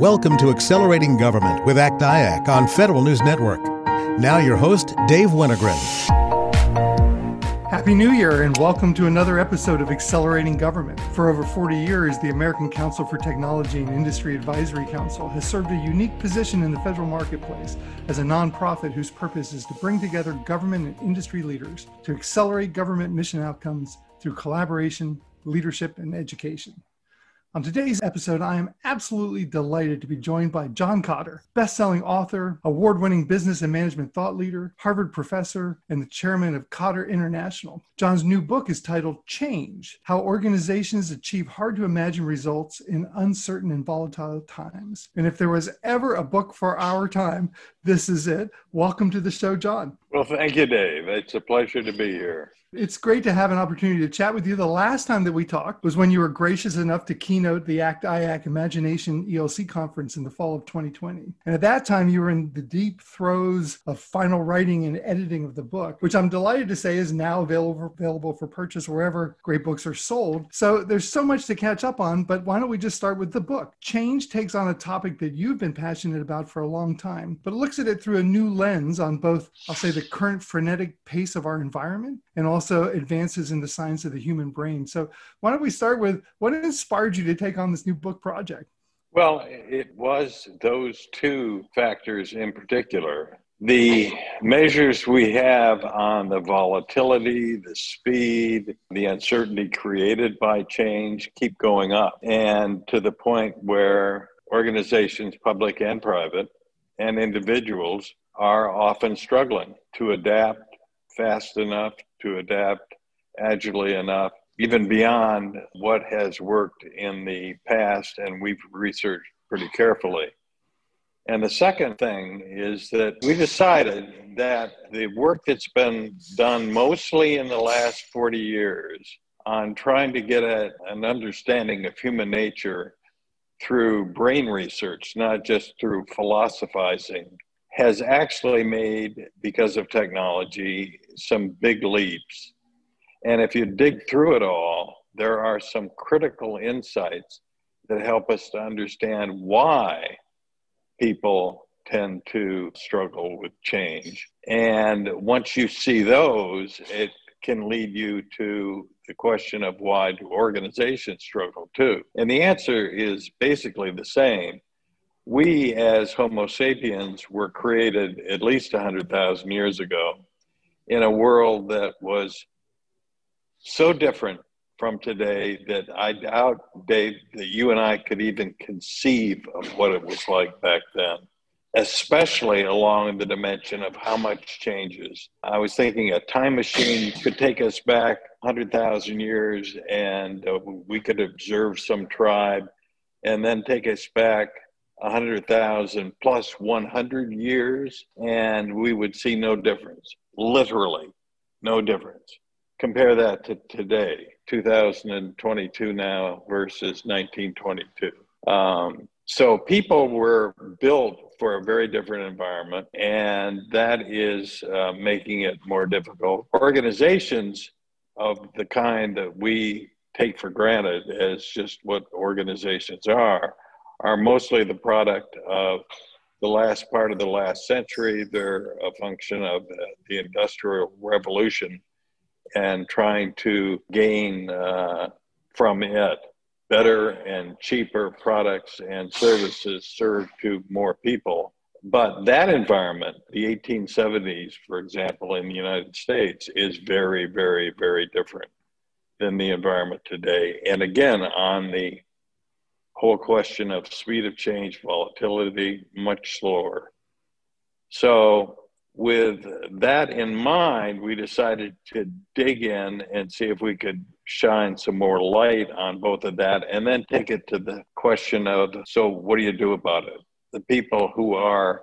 Welcome to Accelerating Government with ACT-IAC on Federal News Network. Now your host, Dave Wennergren. Happy New Year and welcome to another episode of Accelerating Government. For over 40 years, the American Council for Technology and Industry Advisory Council has served a unique position in the federal marketplace as a nonprofit whose purpose is to bring together government and industry leaders to accelerate government mission outcomes through collaboration, leadership, and education. On today's episode, I am absolutely delighted to be joined by John Kotter, best-selling author, award-winning business and management thought leader, Harvard professor, and the chairman of Kotter International. John's new book is titled Change: How Organizations Achieve Hard to Imagine Results in Uncertain and Volatile Times. And if there was ever a book for our time, this is it. Welcome to the show, John. Well, thank you, Dave. It's a pleasure to be here. It's great to have an opportunity to chat with you. The last time that we talked was when you were gracious enough to keynote the ACT IAC Imagine Nation ELC conference in the fall of 2020. And at that time, you were in the deep throes of final writing and editing of the book, which I'm delighted to say is now available, available for purchase wherever great books are sold. So there's so much to catch up on, but why don't we just start with the book? Change takes on a topic that you've been passionate about for a long time, but looks at it through a new lens on both, I'll say, the current frenetic pace of our environment and also advances in the science of the human brain. So, why don't we start with what inspired you to take on this new book project? Well, it was those two factors in particular. The measures we have on the volatility, the speed, the uncertainty created by change keep going up. And to the point where organizations, public and private, and individuals are often struggling to adapt fast enough, to adapt agilely enough, even beyond what has worked in the past, and we've researched pretty carefully. And the second thing is that we decided that the work that's been done mostly in the last 40 years on trying to get a, an understanding of human nature through brain research, not just through philosophizing, has actually made, because of technology, some big leaps. And if you dig through it all, there are some critical insights that help us to understand why people tend to struggle with change. And once you see those, it can lead you to the question of why do organizations struggle too? And the answer is basically the same we as Homo sapiens were created at least 100,000 years ago in a world that was so different from today that I doubt, Dave, that you and I could even conceive of what it was like back then, especially along the dimension of how much changes. I was thinking a time machine could take us back 100,000 years and uh, we could observe some tribe and then take us back 100,000 plus 100 years, and we would see no difference, literally no difference. Compare that to today, 2022 now versus 1922. Um, so people were built for a very different environment, and that is uh, making it more difficult. Organizations of the kind that we take for granted as just what organizations are are mostly the product of the last part of the last century. They're a function of the Industrial Revolution and trying to gain uh, from it better and cheaper products and services served to more people. But that environment, the 1870s, for example, in the United States, is very, very, very different than the environment today. And again, on the whole question of speed of change, volatility, much slower. So, with that in mind, we decided to dig in and see if we could shine some more light on both of that and then take it to the question of so, what do you do about it? The people who are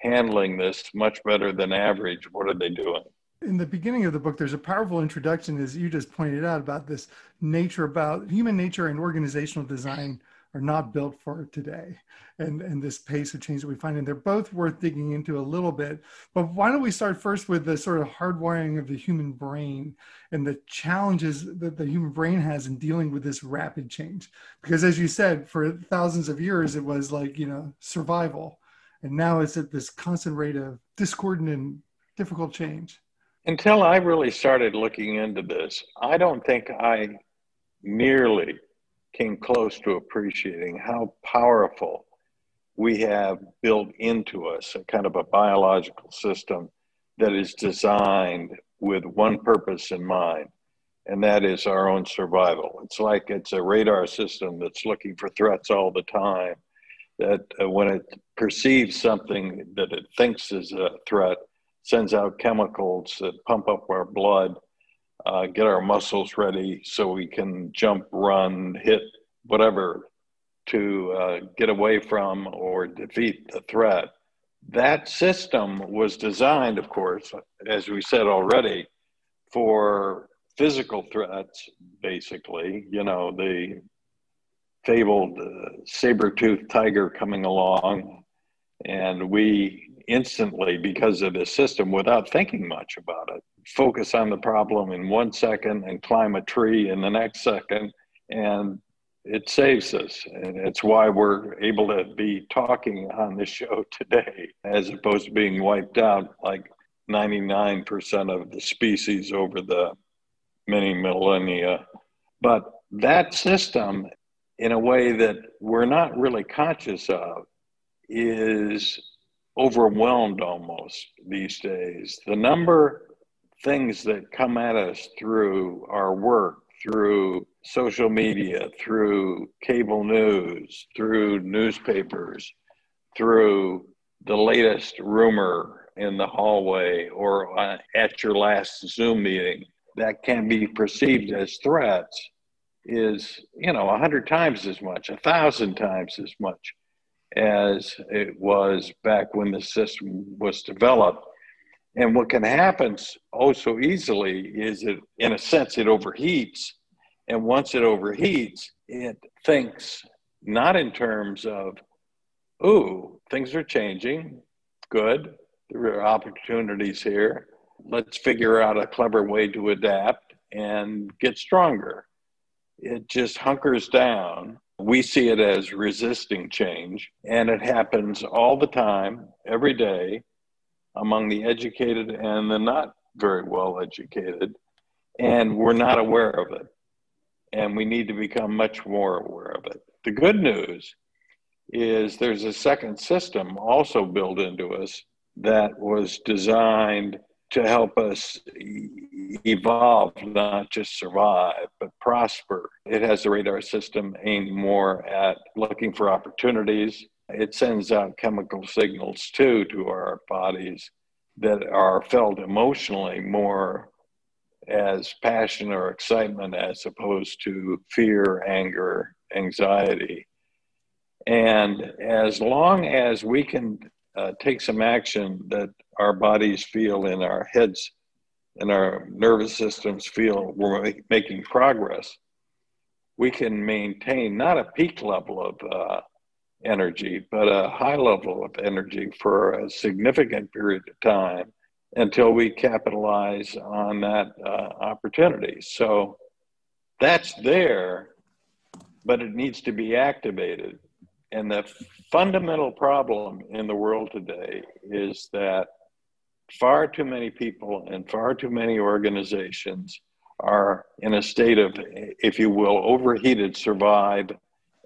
handling this much better than average, what are they doing? in the beginning of the book, there's a powerful introduction, as you just pointed out, about this nature, about human nature and organizational design are not built for today and, and this pace of change that we find. And they're both worth digging into a little bit. But why don't we start first with the sort of hardwiring of the human brain and the challenges that the human brain has in dealing with this rapid change? Because as you said, for thousands of years, it was like, you know, survival. And now it's at this constant rate of discordant and difficult change. Until I really started looking into this, I don't think I nearly came close to appreciating how powerful we have built into us a kind of a biological system that is designed with one purpose in mind, and that is our own survival. It's like it's a radar system that's looking for threats all the time. That uh, when it perceives something that it thinks is a threat, sends out chemicals that pump up our blood, uh, get our muscles ready so we can jump, run, hit whatever to uh, get away from or defeat the threat. That system was designed, of course, as we said already, for physical threats, basically. You know, the fabled uh, saber-toothed tiger coming along, and we instantly, because of this system, without thinking much about it, focus on the problem in one second and climb a tree in the next second and it saves us. And it's why we're able to be talking on this show today, as opposed to being wiped out like 99% of the species over the many millennia. But that system, in a way that we're not really conscious of, is overwhelmed almost these days. The number things that come at us through our work, through social media, through cable news, through newspapers, through the latest rumor in the hallway or uh, at your last Zoom meeting that can be perceived as threats is, you know, a hundred times as much, a thousand times as much as it was back when the system was developed. And what can happen oh so easily is it, in a sense, it overheats. And once it overheats, it thinks not in terms of, ooh, things are changing, good, there are opportunities here. Let's figure out a clever way to adapt and get stronger. It just hunkers down. We see it as resisting change, and it happens all the time, every day, among the educated and the not very well educated, and we're not aware of it. And we need to become much more aware of it. The good news is there's a second system also built into us that was designed to help us evolve, not just survive, but prosper. It has a radar system aimed more at looking for opportunities it sends out chemical signals too to our bodies that are felt emotionally more as passion or excitement as opposed to fear, anger, anxiety. And as long as we can uh, take some action that our bodies feel in our heads and our nervous systems feel we're making progress, we can maintain not a peak level of uh, energy, but a high level of energy for a significant period of time until we capitalize on that uh, opportunity. So that's there, but it needs to be activated. And the fundamental problem in the world today is that far too many people and far too many organizations are in a state of, if you will, overheated survive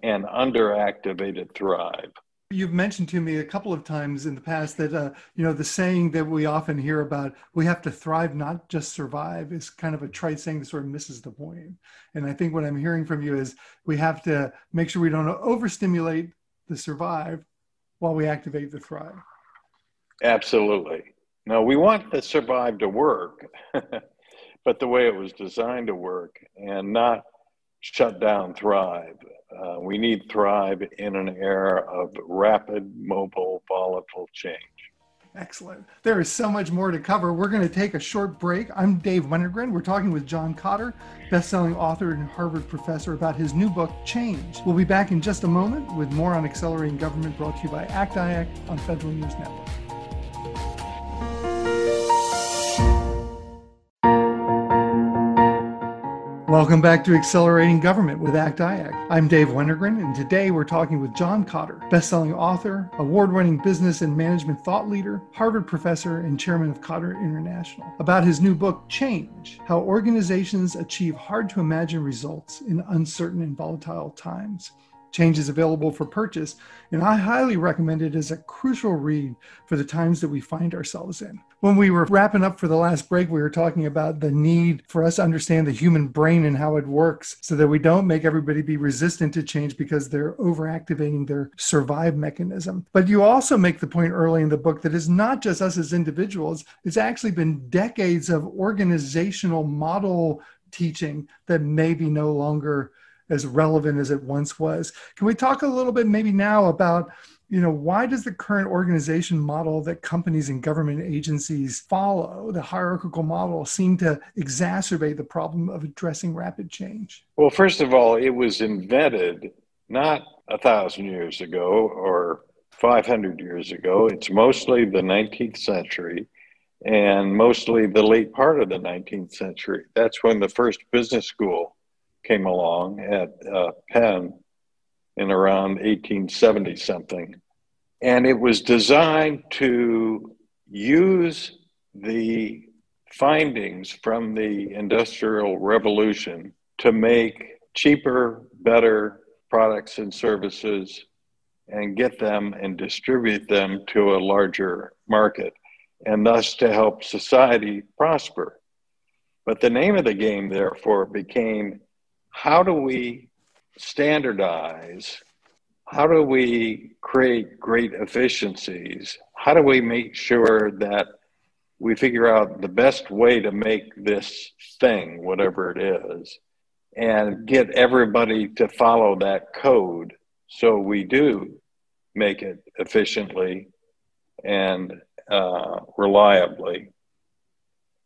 and underactivated thrive. You've mentioned to me a couple of times in the past that uh, you know the saying that we often hear about we have to thrive, not just survive, is kind of a trite saying that sort of misses the point. And I think what I'm hearing from you is we have to make sure we don't overstimulate the survive while we activate the thrive. Absolutely. No, we want the survive to work, but the way it was designed to work, and not shut down thrive. Uh, we need thrive in an era of rapid, mobile, volatile change. Excellent. There is so much more to cover. We're going to take a short break. I'm Dave Wennergren. We're talking with John Kotter, best-selling author and Harvard professor, about his new book, Change. We'll be back in just a moment with more on accelerating government brought to you by ACT-IAC on Federal News Network. Welcome back to Accelerating Government with ACT-IAC. I'm Dave Wennergren, and today we're talking with John Kotter, best-selling author, award-winning business and management thought leader, Harvard professor, and chairman of Kotter International, about his new book, Change: How Organizations Achieve Hard-to-Imagine Results in Uncertain and Volatile Times. Change is available for purchase, and I highly recommend it as a crucial read for the times that we find ourselves in. When we were wrapping up for the last break, we were talking about the need for us to understand the human brain and how it works so that we don't make everybody be resistant to change because they're overactivating their survive mechanism. But you also make the point early in the book that it's not just us as individuals, it's actually been decades of organizational model teaching that maybe no longer as relevant as it once was. Can we talk a little bit maybe now about you know why does the current organization model that companies and government agencies follow the hierarchical model seem to exacerbate the problem of addressing rapid change? Well first of all it was invented not a thousand years ago or 500 years ago. It's mostly the 19th century and mostly the late part of the 19th century. That's when the first business school came along at uh, Penn in around 1870 something. And it was designed to use the findings from the Industrial Revolution to make cheaper, better products and services and get them and distribute them to a larger market and thus to help society prosper. But the name of the game, therefore, became how do we standardize? How do we create great efficiencies? How do we make sure that we figure out the best way to make this thing, whatever it is, and get everybody to follow that code so we do make it efficiently and uh, reliably.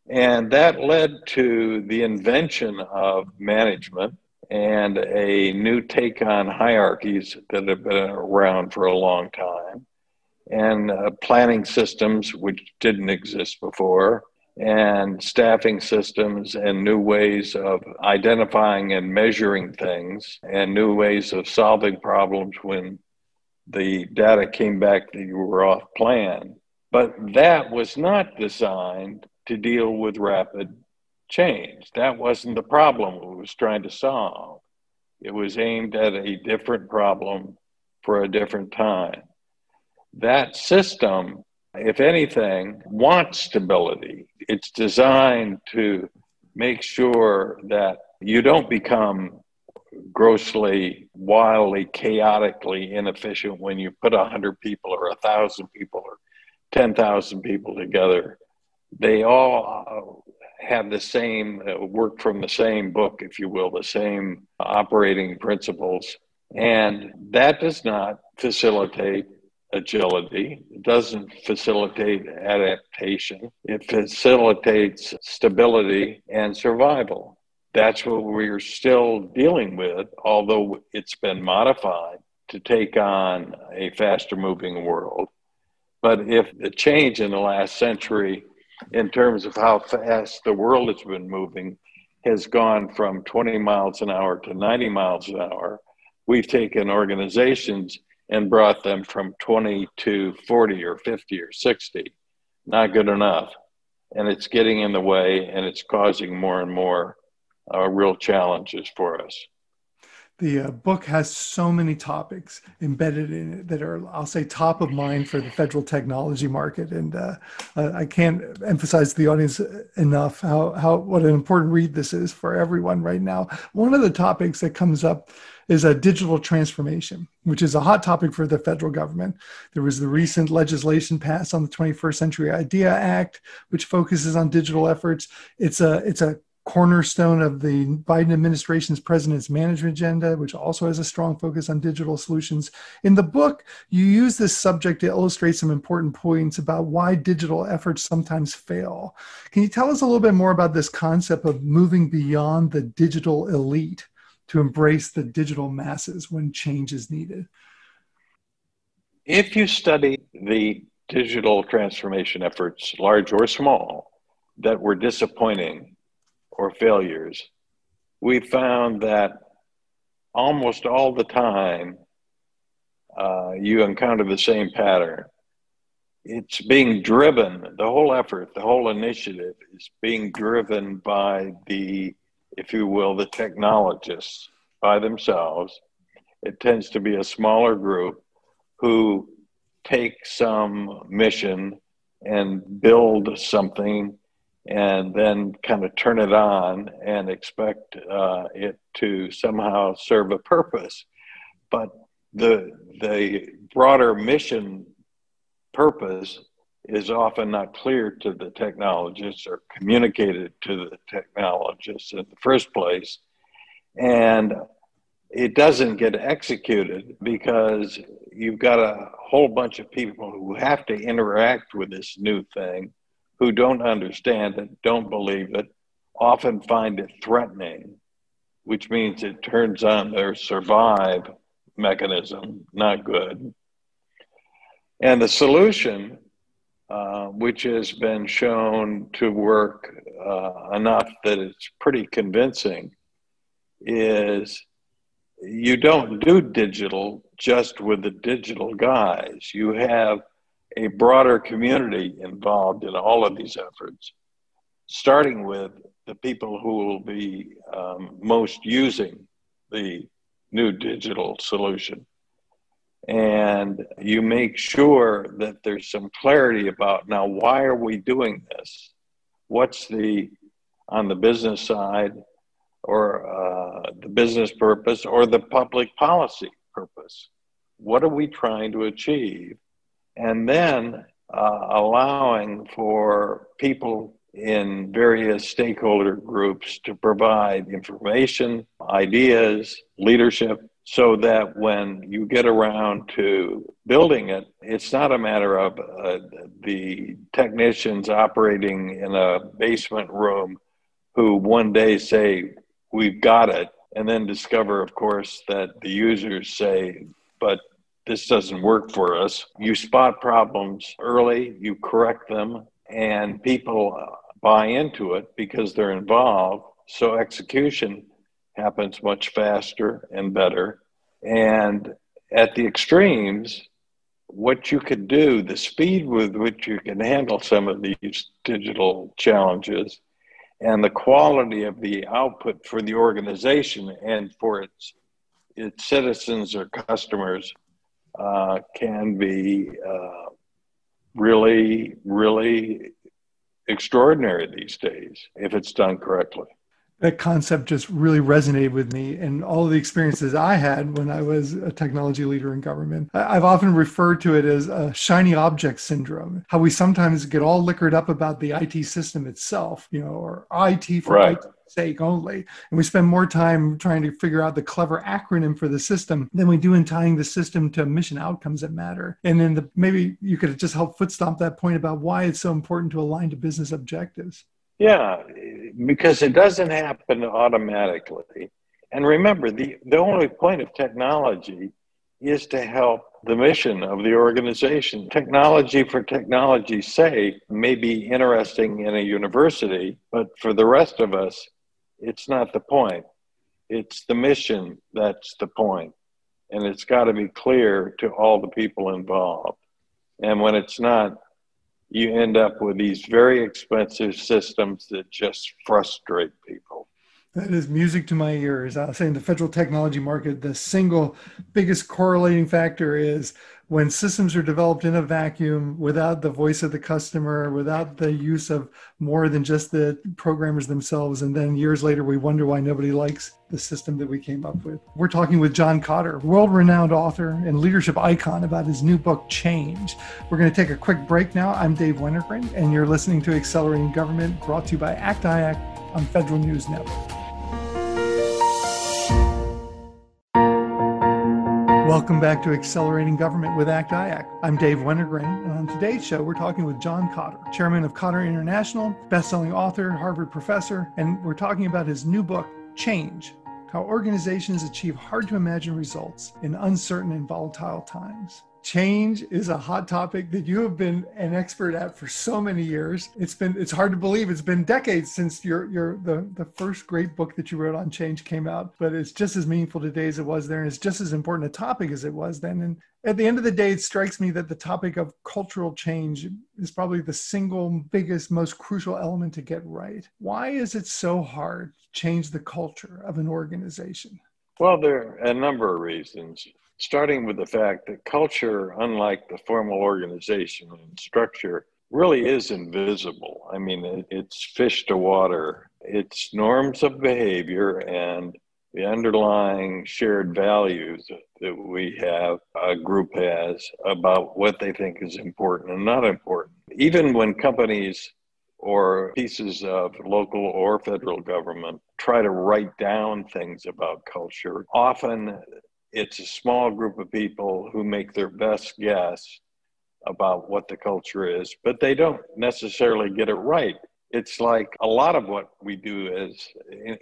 And that led to the invention of management and a new take on hierarchies that have been around for a long time, and uh, planning systems which didn't exist before, and staffing systems, and new ways of identifying and measuring things, and new ways of solving problems when the data came back that you were off plan. But that was not designed to deal with rapid change. That wasn't the problem it was trying to solve. It was aimed at a different problem for a different time. That system, if anything, wants stability. It's designed to make sure that you don't become grossly, wildly, chaotically inefficient when you put 100 people or 1,000 people or 10,000 people together they all have the same uh, work from the same book, if you will, the same operating principles. And that does not facilitate agility. It doesn't facilitate adaptation. It facilitates stability and survival. That's what we're still dealing with, although it's been modified to take on a faster moving world. But if the change in the last century in terms of how fast the world has been moving has gone from 20 miles an hour to 90 miles an hour. We've taken organizations and brought them from 20 to 40 or 50 or 60. Not good enough. And it's getting in the way and it's causing more and more uh, real challenges for us the uh, book has so many topics embedded in it that are i'll say top of mind for the federal technology market. And uh, i can't emphasize to the audience enough how, how what an important read this is for everyone right now. One of the topics that comes up is a digital transformation which is a hot topic for the federal government. There was the recent legislation passed on the 21st century idea act which focuses on digital efforts. It's a it's a cornerstone of the Biden administration's president's management agenda, which also has a strong focus on digital solutions. In the book, you use this subject to illustrate some important points about why digital efforts sometimes fail. Can you tell us a little bit more about this concept of moving beyond the digital elite to embrace the digital masses when change is needed? If you study the digital transformation efforts, large or small, that were disappointing or failures, we found that almost all the time uh, you encounter the same pattern. It's being driven, the whole effort, the whole initiative is being driven by the, if you will, the technologists by themselves. It tends to be a smaller group who take some mission and build something and then kind of turn it on and expect uh, it to somehow serve a purpose. But the, the broader mission purpose is often not clear to the technologists or communicated to the technologists in the first place. And it doesn't get executed because you've got a whole bunch of people who have to interact with this new thing who don't understand it, don't believe it, often find it threatening, which means it turns on their survive mechanism, not good. And the solution, uh, which has been shown to work uh, enough that it's pretty convincing, is you don't do digital just with the digital guys. You have a broader community involved in all of these efforts, starting with the people who will be um, most using the new digital solution. And you make sure that there's some clarity about now, why are we doing this? What's the, on the business side, or uh, the business purpose, or the public policy purpose? What are we trying to achieve? And then uh, allowing for people in various stakeholder groups to provide information, ideas, leadership, so that when you get around to building it, it's not a matter of uh, the technicians operating in a basement room who one day say, We've got it, and then discover, of course, that the users say, But this doesn't work for us. You spot problems early, you correct them, and people buy into it because they're involved. So execution happens much faster and better. And at the extremes, what you could do, the speed with which you can handle some of these digital challenges, and the quality of the output for the organization and for its its citizens or customers uh, can be uh, really, really extraordinary these days if it's done correctly that concept just really resonated with me and all the experiences I had when I was a technology leader in government. I've often referred to it as a shiny object syndrome, how we sometimes get all liquored up about the IT system itself, you know, or IT for right. sake only. And we spend more time trying to figure out the clever acronym for the system than we do in tying the system to mission outcomes that matter. And then the, maybe you could just help footstomp that point about why it's so important to align to business objectives. Yeah, because it doesn't happen automatically. And remember, the, the only point of technology is to help the mission of the organization. Technology for technology's sake may be interesting in a university, but for the rest of us, it's not the point. It's the mission that's the point. And it's got to be clear to all the people involved. And when it's not, you end up with these very expensive systems that just frustrate people. That is music to my ears. I'll say in the federal technology market, the single biggest correlating factor is when systems are developed in a vacuum without the voice of the customer, without the use of more than just the programmers themselves. And then years later, we wonder why nobody likes the system that we came up with. We're talking with John Kotter, world renowned author and leadership icon, about his new book, Change. We're going to take a quick break now. I'm Dave Wennergren, and you're listening to Accelerating Government, brought to you by ACT IAC on Federal News Network. Welcome back to Accelerating Government with ACT IAC. I'm Dave Wennergren, and on today's show, we're talking with John Kotter, chairman of Kotter International, best-selling author, Harvard professor, and we're talking about his new book, Change: How Organizations Achieve Hard to Imagine Results in Uncertain and Volatile Times change is a hot topic that you have been an expert at for so many years. It's been it's hard to believe it's been decades since your your the the first great book that you wrote on change came out, but it's just as meaningful today as it was there and it's just as important a topic as it was then and at the end of the day it strikes me that the topic of cultural change is probably the single biggest most crucial element to get right. Why is it so hard to change the culture of an organization? Well, there are a number of reasons starting with the fact that culture, unlike the formal organization and structure, really is invisible. I mean, it's fish to water, it's norms of behavior and the underlying shared values that we have, a group has about what they think is important and not important. Even when companies or pieces of local or federal government try to write down things about culture, often it's a small group of people who make their best guess about what the culture is, but they don't necessarily get it right. It's like a lot of what we do as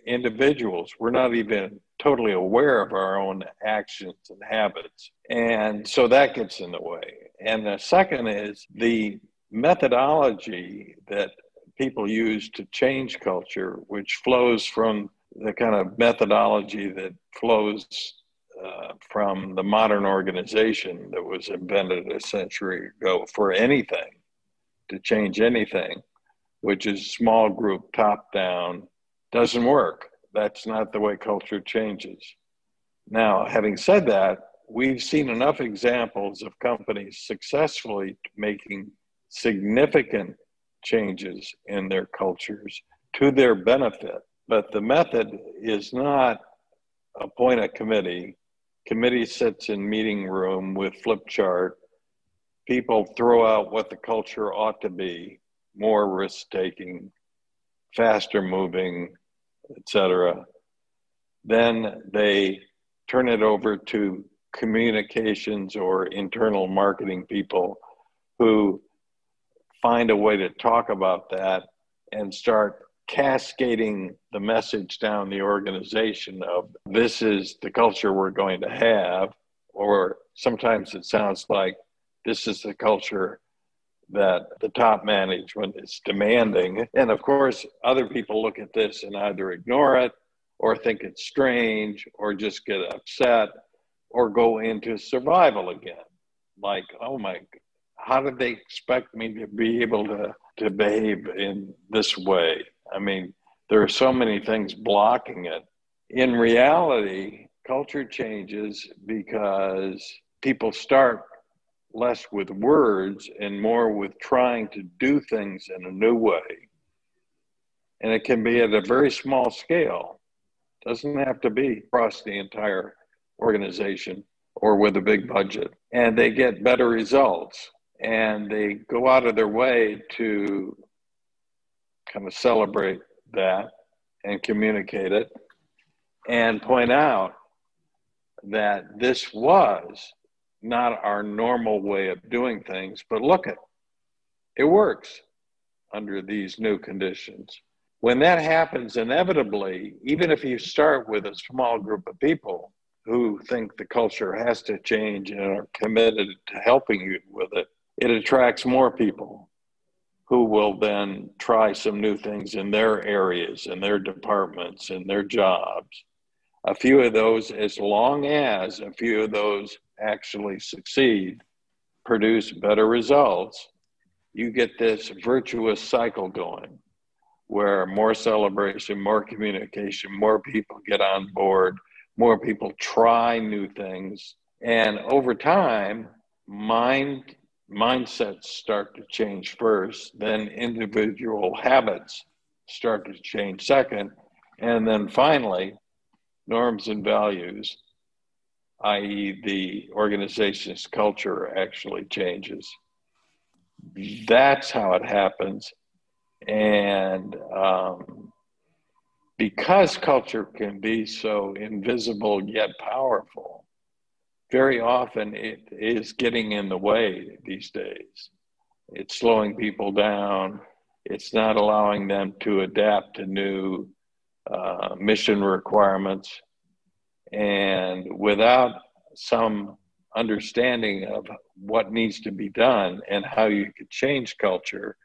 individuals, we're not even totally aware of our own actions and habits. And so that gets in the way. And the second is the methodology that people use to change culture, which flows from the kind of methodology that flows uh, from the modern organization that was invented a century ago for anything, to change anything, which is small group, top down, doesn't work. That's not the way culture changes. Now, having said that, we've seen enough examples of companies successfully making significant changes in their cultures to their benefit. But the method is not appoint a committee committee sits in meeting room with flip chart. People throw out what the culture ought to be, more risk taking, faster moving, etc. Then they turn it over to communications or internal marketing people who find a way to talk about that and start cascading the message down the organization of this is the culture we're going to have, or sometimes it sounds like this is the culture that the top management is demanding. And of course, other people look at this and either ignore it or think it's strange or just get upset or go into survival again. Like, oh my, how did they expect me to be able to, to behave in this way? I mean, there are so many things blocking it. In reality, culture changes because people start less with words and more with trying to do things in a new way. And it can be at a very small scale. Doesn't have to be across the entire organization or with a big budget. And they get better results and they go out of their way to kind of celebrate that and communicate it and point out that this was not our normal way of doing things, but look at it works under these new conditions. When that happens, inevitably, even if you start with a small group of people who think the culture has to change and are committed to helping you with it, it attracts more people who will then try some new things in their areas, in their departments, in their jobs. A few of those, as long as a few of those actually succeed, produce better results, you get this virtuous cycle going where more celebration, more communication, more people get on board, more people try new things. And over time, mind mindsets start to change first, then individual habits start to change second, and then finally, norms and values, i.e., the organization's culture, actually changes. That's how it happens. And um, because culture can be so invisible yet powerful, very often it is getting in the way these days. It's slowing people down. It's not allowing them to adapt to new uh, mission requirements. And without some understanding of what needs to be done and how you could change culture,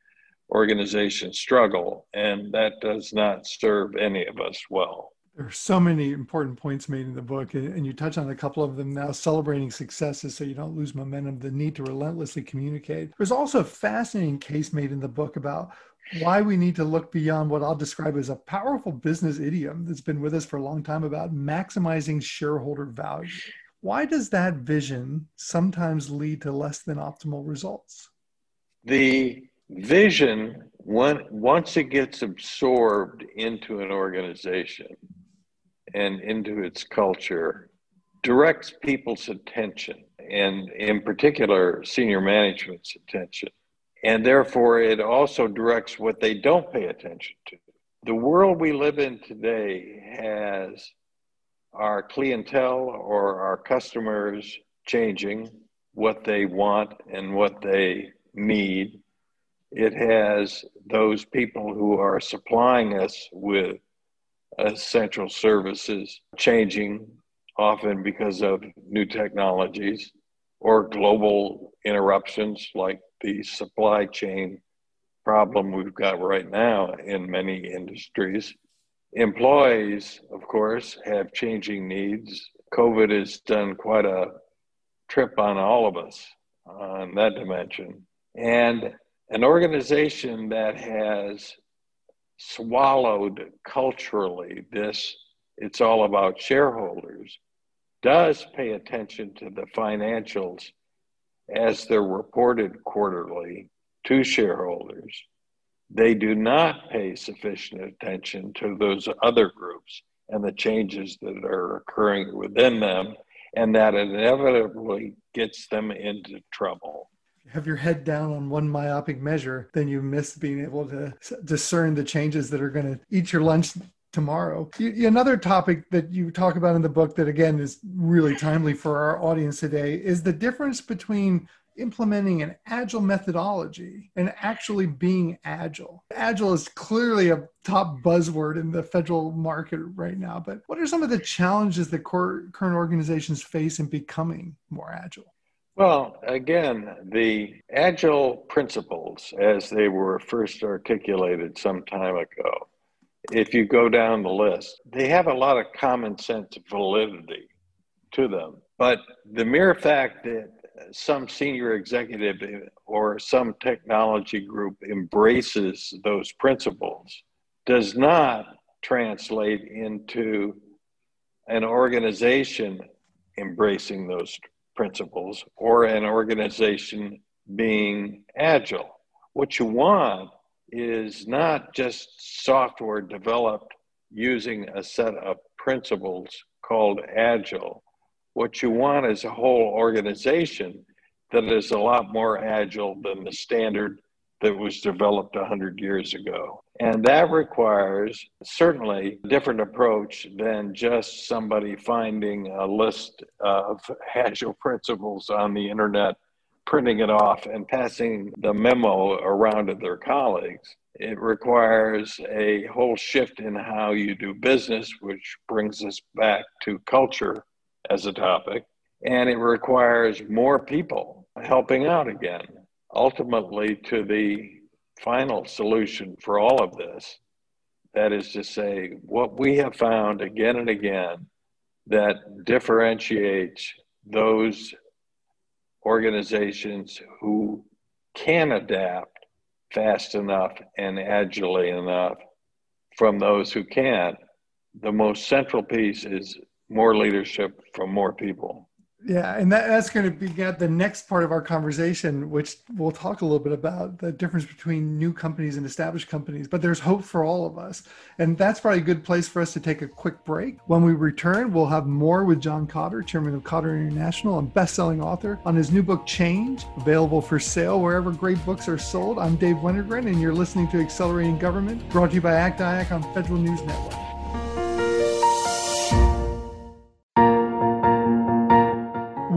organizations struggle. And that does not serve any of us well. There are so many important points made in the book, and you touch on a couple of them now celebrating successes so you don't lose momentum, the need to relentlessly communicate. There's also a fascinating case made in the book about why we need to look beyond what I'll describe as a powerful business idiom that's been with us for a long time about maximizing shareholder value. Why does that vision sometimes lead to less than optimal results? The vision, when, once it gets absorbed into an organization and into its culture, directs people's attention, and in particular, senior management's attention. And therefore, it also directs what they don't pay attention to. The world we live in today has our clientele or our customers changing what they want and what they need. It has those people who are supplying us with Uh, essential services changing often because of new technologies or global interruptions like the supply chain problem we've got right now in many industries. Employees, of course, have changing needs. COVID has done quite a trip on all of us on that dimension. And an organization that has swallowed culturally this, it's all about shareholders, does pay attention to the financials as they're reported quarterly to shareholders they do not pay sufficient attention to those other groups and the changes that are occurring within them, and that inevitably gets them into trouble. Have your head down on one myopic measure, then you miss being able to discern the changes that are going to eat your lunch tomorrow. Another topic that you talk about in the book that again is really timely for our audience today is the difference between implementing an agile methodology and actually being agile. Agile is clearly a top buzzword in the federal market right now, but what are some of the challenges that current organizations face in becoming more agile? Well, again, the agile principles, as they were first articulated some time ago, if you go down the list, they have a lot of common sense validity to them. But the mere fact that some senior executive or some technology group embraces those principles does not translate into an organization embracing those principles or an organization being agile. What you want is not just software developed using a set of principles called agile what you want is a whole organization that is a lot more agile than the standard that was developed 100 years ago. And that requires certainly a different approach than just somebody finding a list of agile principles on the internet, printing it off, and passing the memo around to their colleagues. It requires a whole shift in how you do business, which brings us back to culture as a topic, and it requires more people helping out again. Ultimately, to the final solution for all of this, that is to say, what we have found again and again that differentiates those organizations who can adapt fast enough and agilely enough from those who can't. The most central piece is more leadership from more people. Yeah, and that, that's going to be the next part of our conversation, which we'll talk a little bit about the difference between new companies and established companies. But there's hope for all of us. And that's probably a good place for us to take a quick break. When we return, we'll have more with John Kotter, chairman of Kotter International and best-selling author, on his new book, Change, available for sale wherever great books are sold. I'm Dave Wennergren, and you're listening to Accelerating Government, brought to you by ACT IAC on Federal News Network.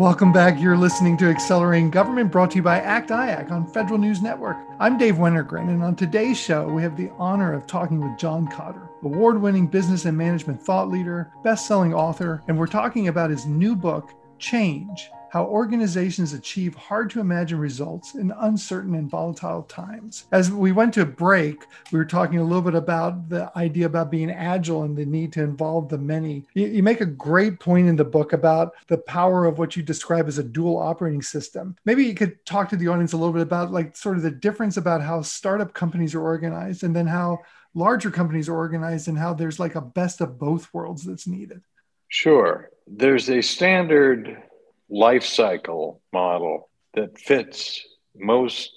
Welcome back. You're listening to Accelerating Government brought to you by ACT IAC on Federal News Network. I'm Dave Wennergren, and on today's show, we have the honor of talking with John Kotter, award winning business and management thought leader, best selling author, and we're talking about his new book, Change how organizations achieve hard to imagine results in uncertain and volatile times. As we went to break, we were talking a little bit about the idea about being agile and the need to involve the many. You, you make a great point in the book about the power of what you describe as a dual operating system. Maybe you could talk to the audience a little bit about like sort of the difference about how startup companies are organized and then how larger companies are organized and how there's like a best of both worlds that's needed. Sure. There's a standard life cycle model that fits most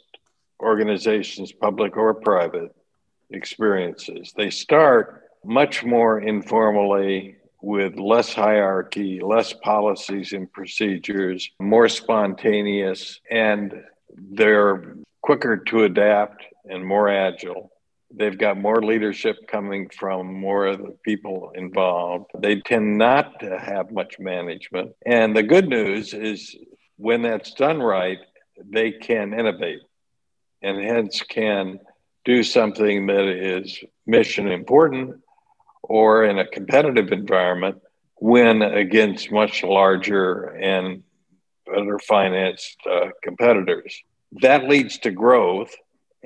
organizations, public or private, experiences. They start much more informally with less hierarchy, less policies and procedures, more spontaneous, and they're quicker to adapt and more agile. They've got more leadership coming from more of the people involved. They tend not to have much management. And the good news is when that's done right, they can innovate and hence can do something that is mission important or in a competitive environment win against much larger and better financed uh, competitors. That leads to growth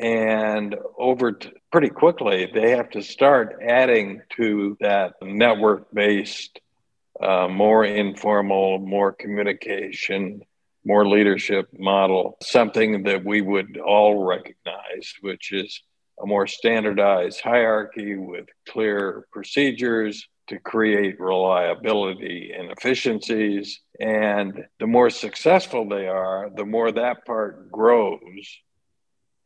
and over t- pretty quickly, they have to start adding to that network based, uh, more informal, more communication, more leadership model, something that we would all recognize, which is a more standardized hierarchy with clear procedures to create reliability and efficiencies. And the more successful they are, the more that part grows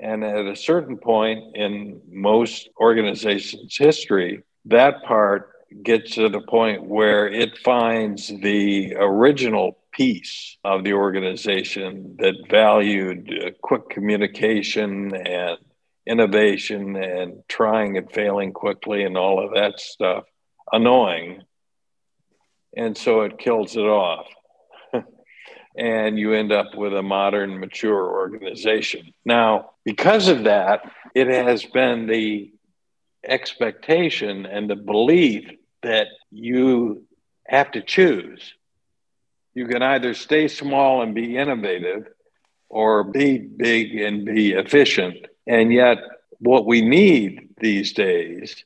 and at a certain point in most organizations' history, that part gets to the point where it finds the original piece of the organization that valued uh, quick communication and innovation and trying and failing quickly and all of that stuff annoying. And so it kills it off and you end up with a modern, mature organization. Now, because of that, it has been the expectation and the belief that you have to choose. You can either stay small and be innovative or be big and be efficient. And yet, what we need these days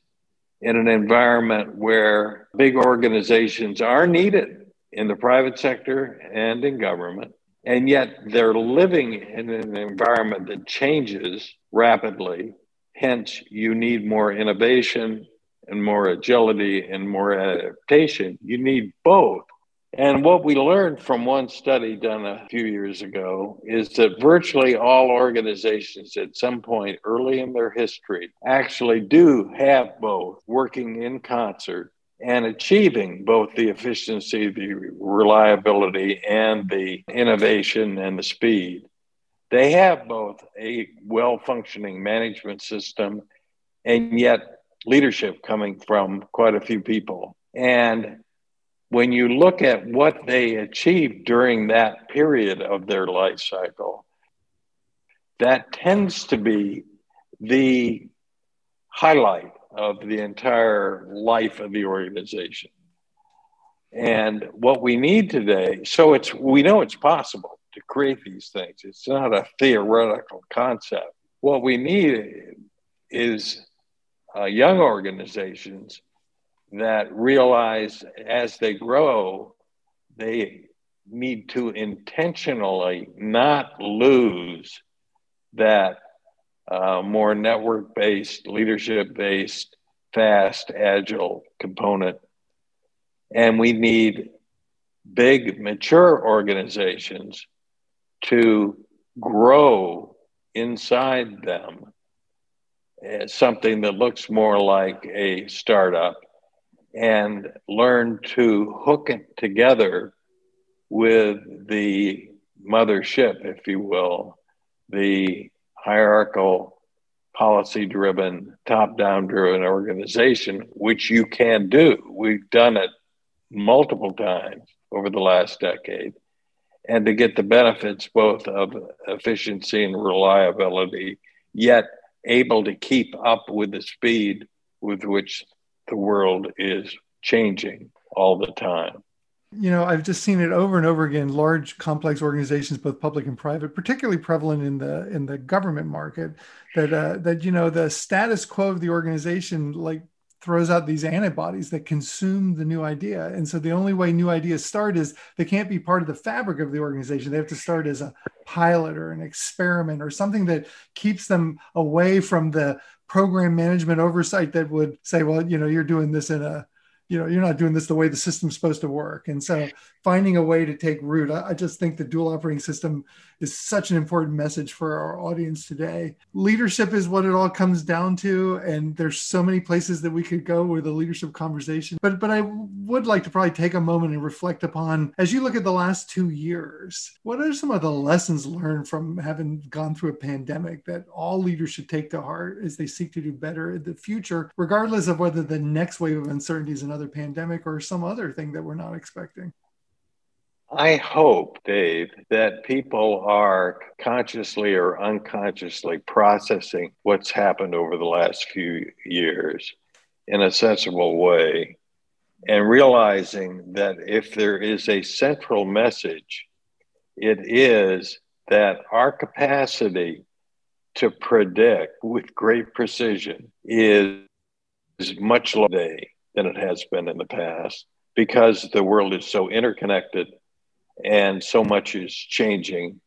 in an environment where big organizations are needed in the private sector and in government. And yet they're living in an environment that changes rapidly. Hence, you need more innovation and more agility and more adaptation. You need both. And what we learned from one study done a few years ago is that virtually all organizations at some point early in their history actually do have both working in concert and achieving both the efficiency, the reliability, and the innovation and the speed. They have both a well functioning management system and yet leadership coming from quite a few people. And when you look at what they achieved during that period of their life cycle, that tends to be the highlight of the entire life of the organization. And what we need today, so it's we know it's possible to create these things. It's not a theoretical concept. What we need is uh, young organizations that realize as they grow, they need to intentionally not lose that uh, more network based, leadership based, fast, agile component. And we need big, mature organizations to grow inside them as something that looks more like a startup and learn to hook it together with the mothership, if you will, the hierarchical, policy driven, top down driven organization, which you can do. We've done it multiple times over the last decade. and to get the benefits both of efficiency and reliability, yet able to keep up with the speed with which the world is changing all the time. You know, I've just seen it over and over again. Large, complex organizations, both public and private, particularly prevalent in the in the government market, that uh, that you know the status quo of the organization, like throws out these antibodies that consume the new idea. And so the only way new ideas start is they can't be part of the fabric of the organization. They have to start as a pilot or an experiment or something that keeps them away from the program management oversight that would say, well, you know, you're doing this in a you know you're not doing this the way the system's supposed to work. And so finding a way to take root I, I, just think the dual operating system is such an important message for our audience today. Leadership is what it all comes down to and there's so many places that we could go with a leadership conversation. But but i would like to probably take a moment and reflect upon as you look at the last two years what are some of the lessons learned from having gone through a pandemic that all leaders should take to heart as they seek to do better in the future regardless of whether the next wave of uncertainty is another pandemic or some other thing that we're not expecting. I hope, Dave, that people are consciously or unconsciously processing what's happened over the last few years in a sensible way and realizing that if there is a central message, it is that our capacity to predict with great precision is, is much lower today than it has been in the past because the world is so interconnected and so much is changing.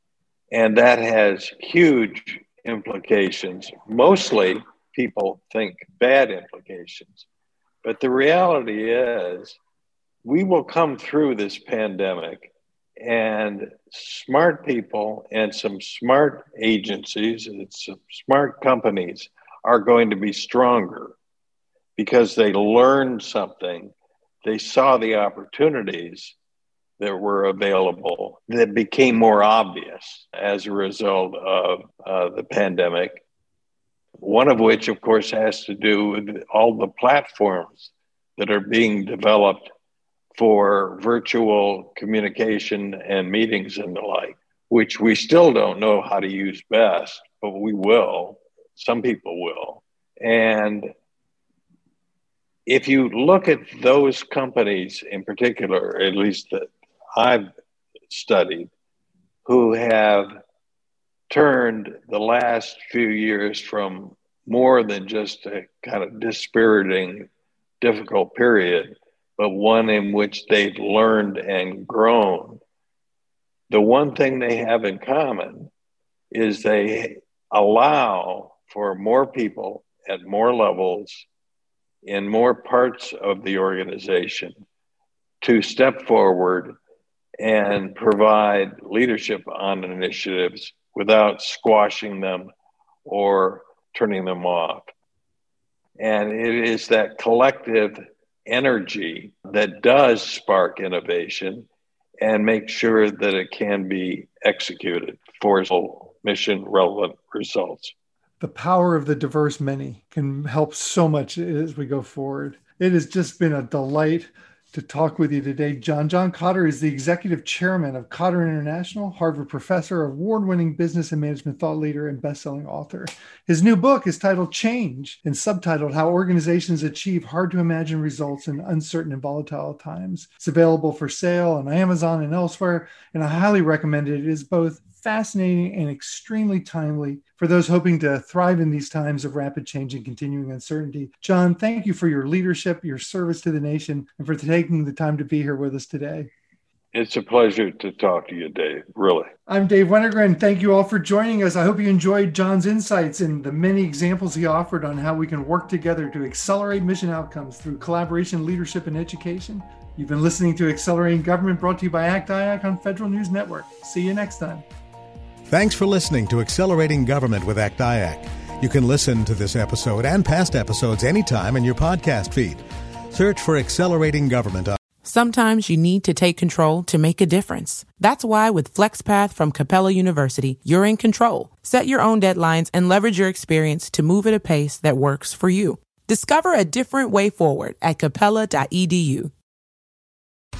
And that has huge implications. Mostly people think bad implications. But the reality is, we will come through this pandemic, and smart people and some smart agencies and some smart companies are going to be stronger because they learned something, they saw the opportunities, that were available that became more obvious as a result of uh, the pandemic. One of which, of course, has to do with all the platforms that are being developed for virtual communication and meetings and the like, which we still don't know how to use best, but we will. Some people will. And if you look at those companies in particular, at least that I've studied who have turned the last few years from more than just a kind of dispiriting, difficult period, but one in which they've learned and grown. The one thing they have in common is they allow for more people at more levels in more parts of the organization to step forward and provide leadership on initiatives without squashing them or turning them off. And it is that collective energy that does spark innovation and make sure that it can be executed for mission relevant results. The power of the diverse many can help so much as we go forward. It has just been a delight to talk with you today. John John Kotter is the executive chairman of Kotter International, Harvard professor, award-winning business and management thought leader, and best-selling author. His new book is titled Change and subtitled How Organizations Achieve Hard to Imagine Results in Uncertain and Volatile Times. It's available for sale on Amazon and elsewhere, and I highly recommend it. It is both fascinating and extremely timely for those hoping to thrive in these times of rapid change and continuing uncertainty. John, thank you for your leadership, your service to the nation, and for taking the time to be here with us today. It's a pleasure to talk to you, Dave. Really. I'm Dave Wennergren. Thank you all for joining us. I hope you enjoyed John's insights and the many examples he offered on how we can work together to accelerate mission outcomes through collaboration, leadership, and education. You've been listening to Accelerating Government brought to you by ACT IAC on Federal News Network. See you next time. Thanks for listening to Accelerating Government with ACT IAC. You can listen to this episode and past episodes anytime in your podcast feed. Search for Accelerating Government. Sometimes you need to take control to make a difference. That's why with FlexPath from Capella University, you're in control. Set your own deadlines and leverage your experience to move at a pace that works for you. Discover a different way forward at capella.edu.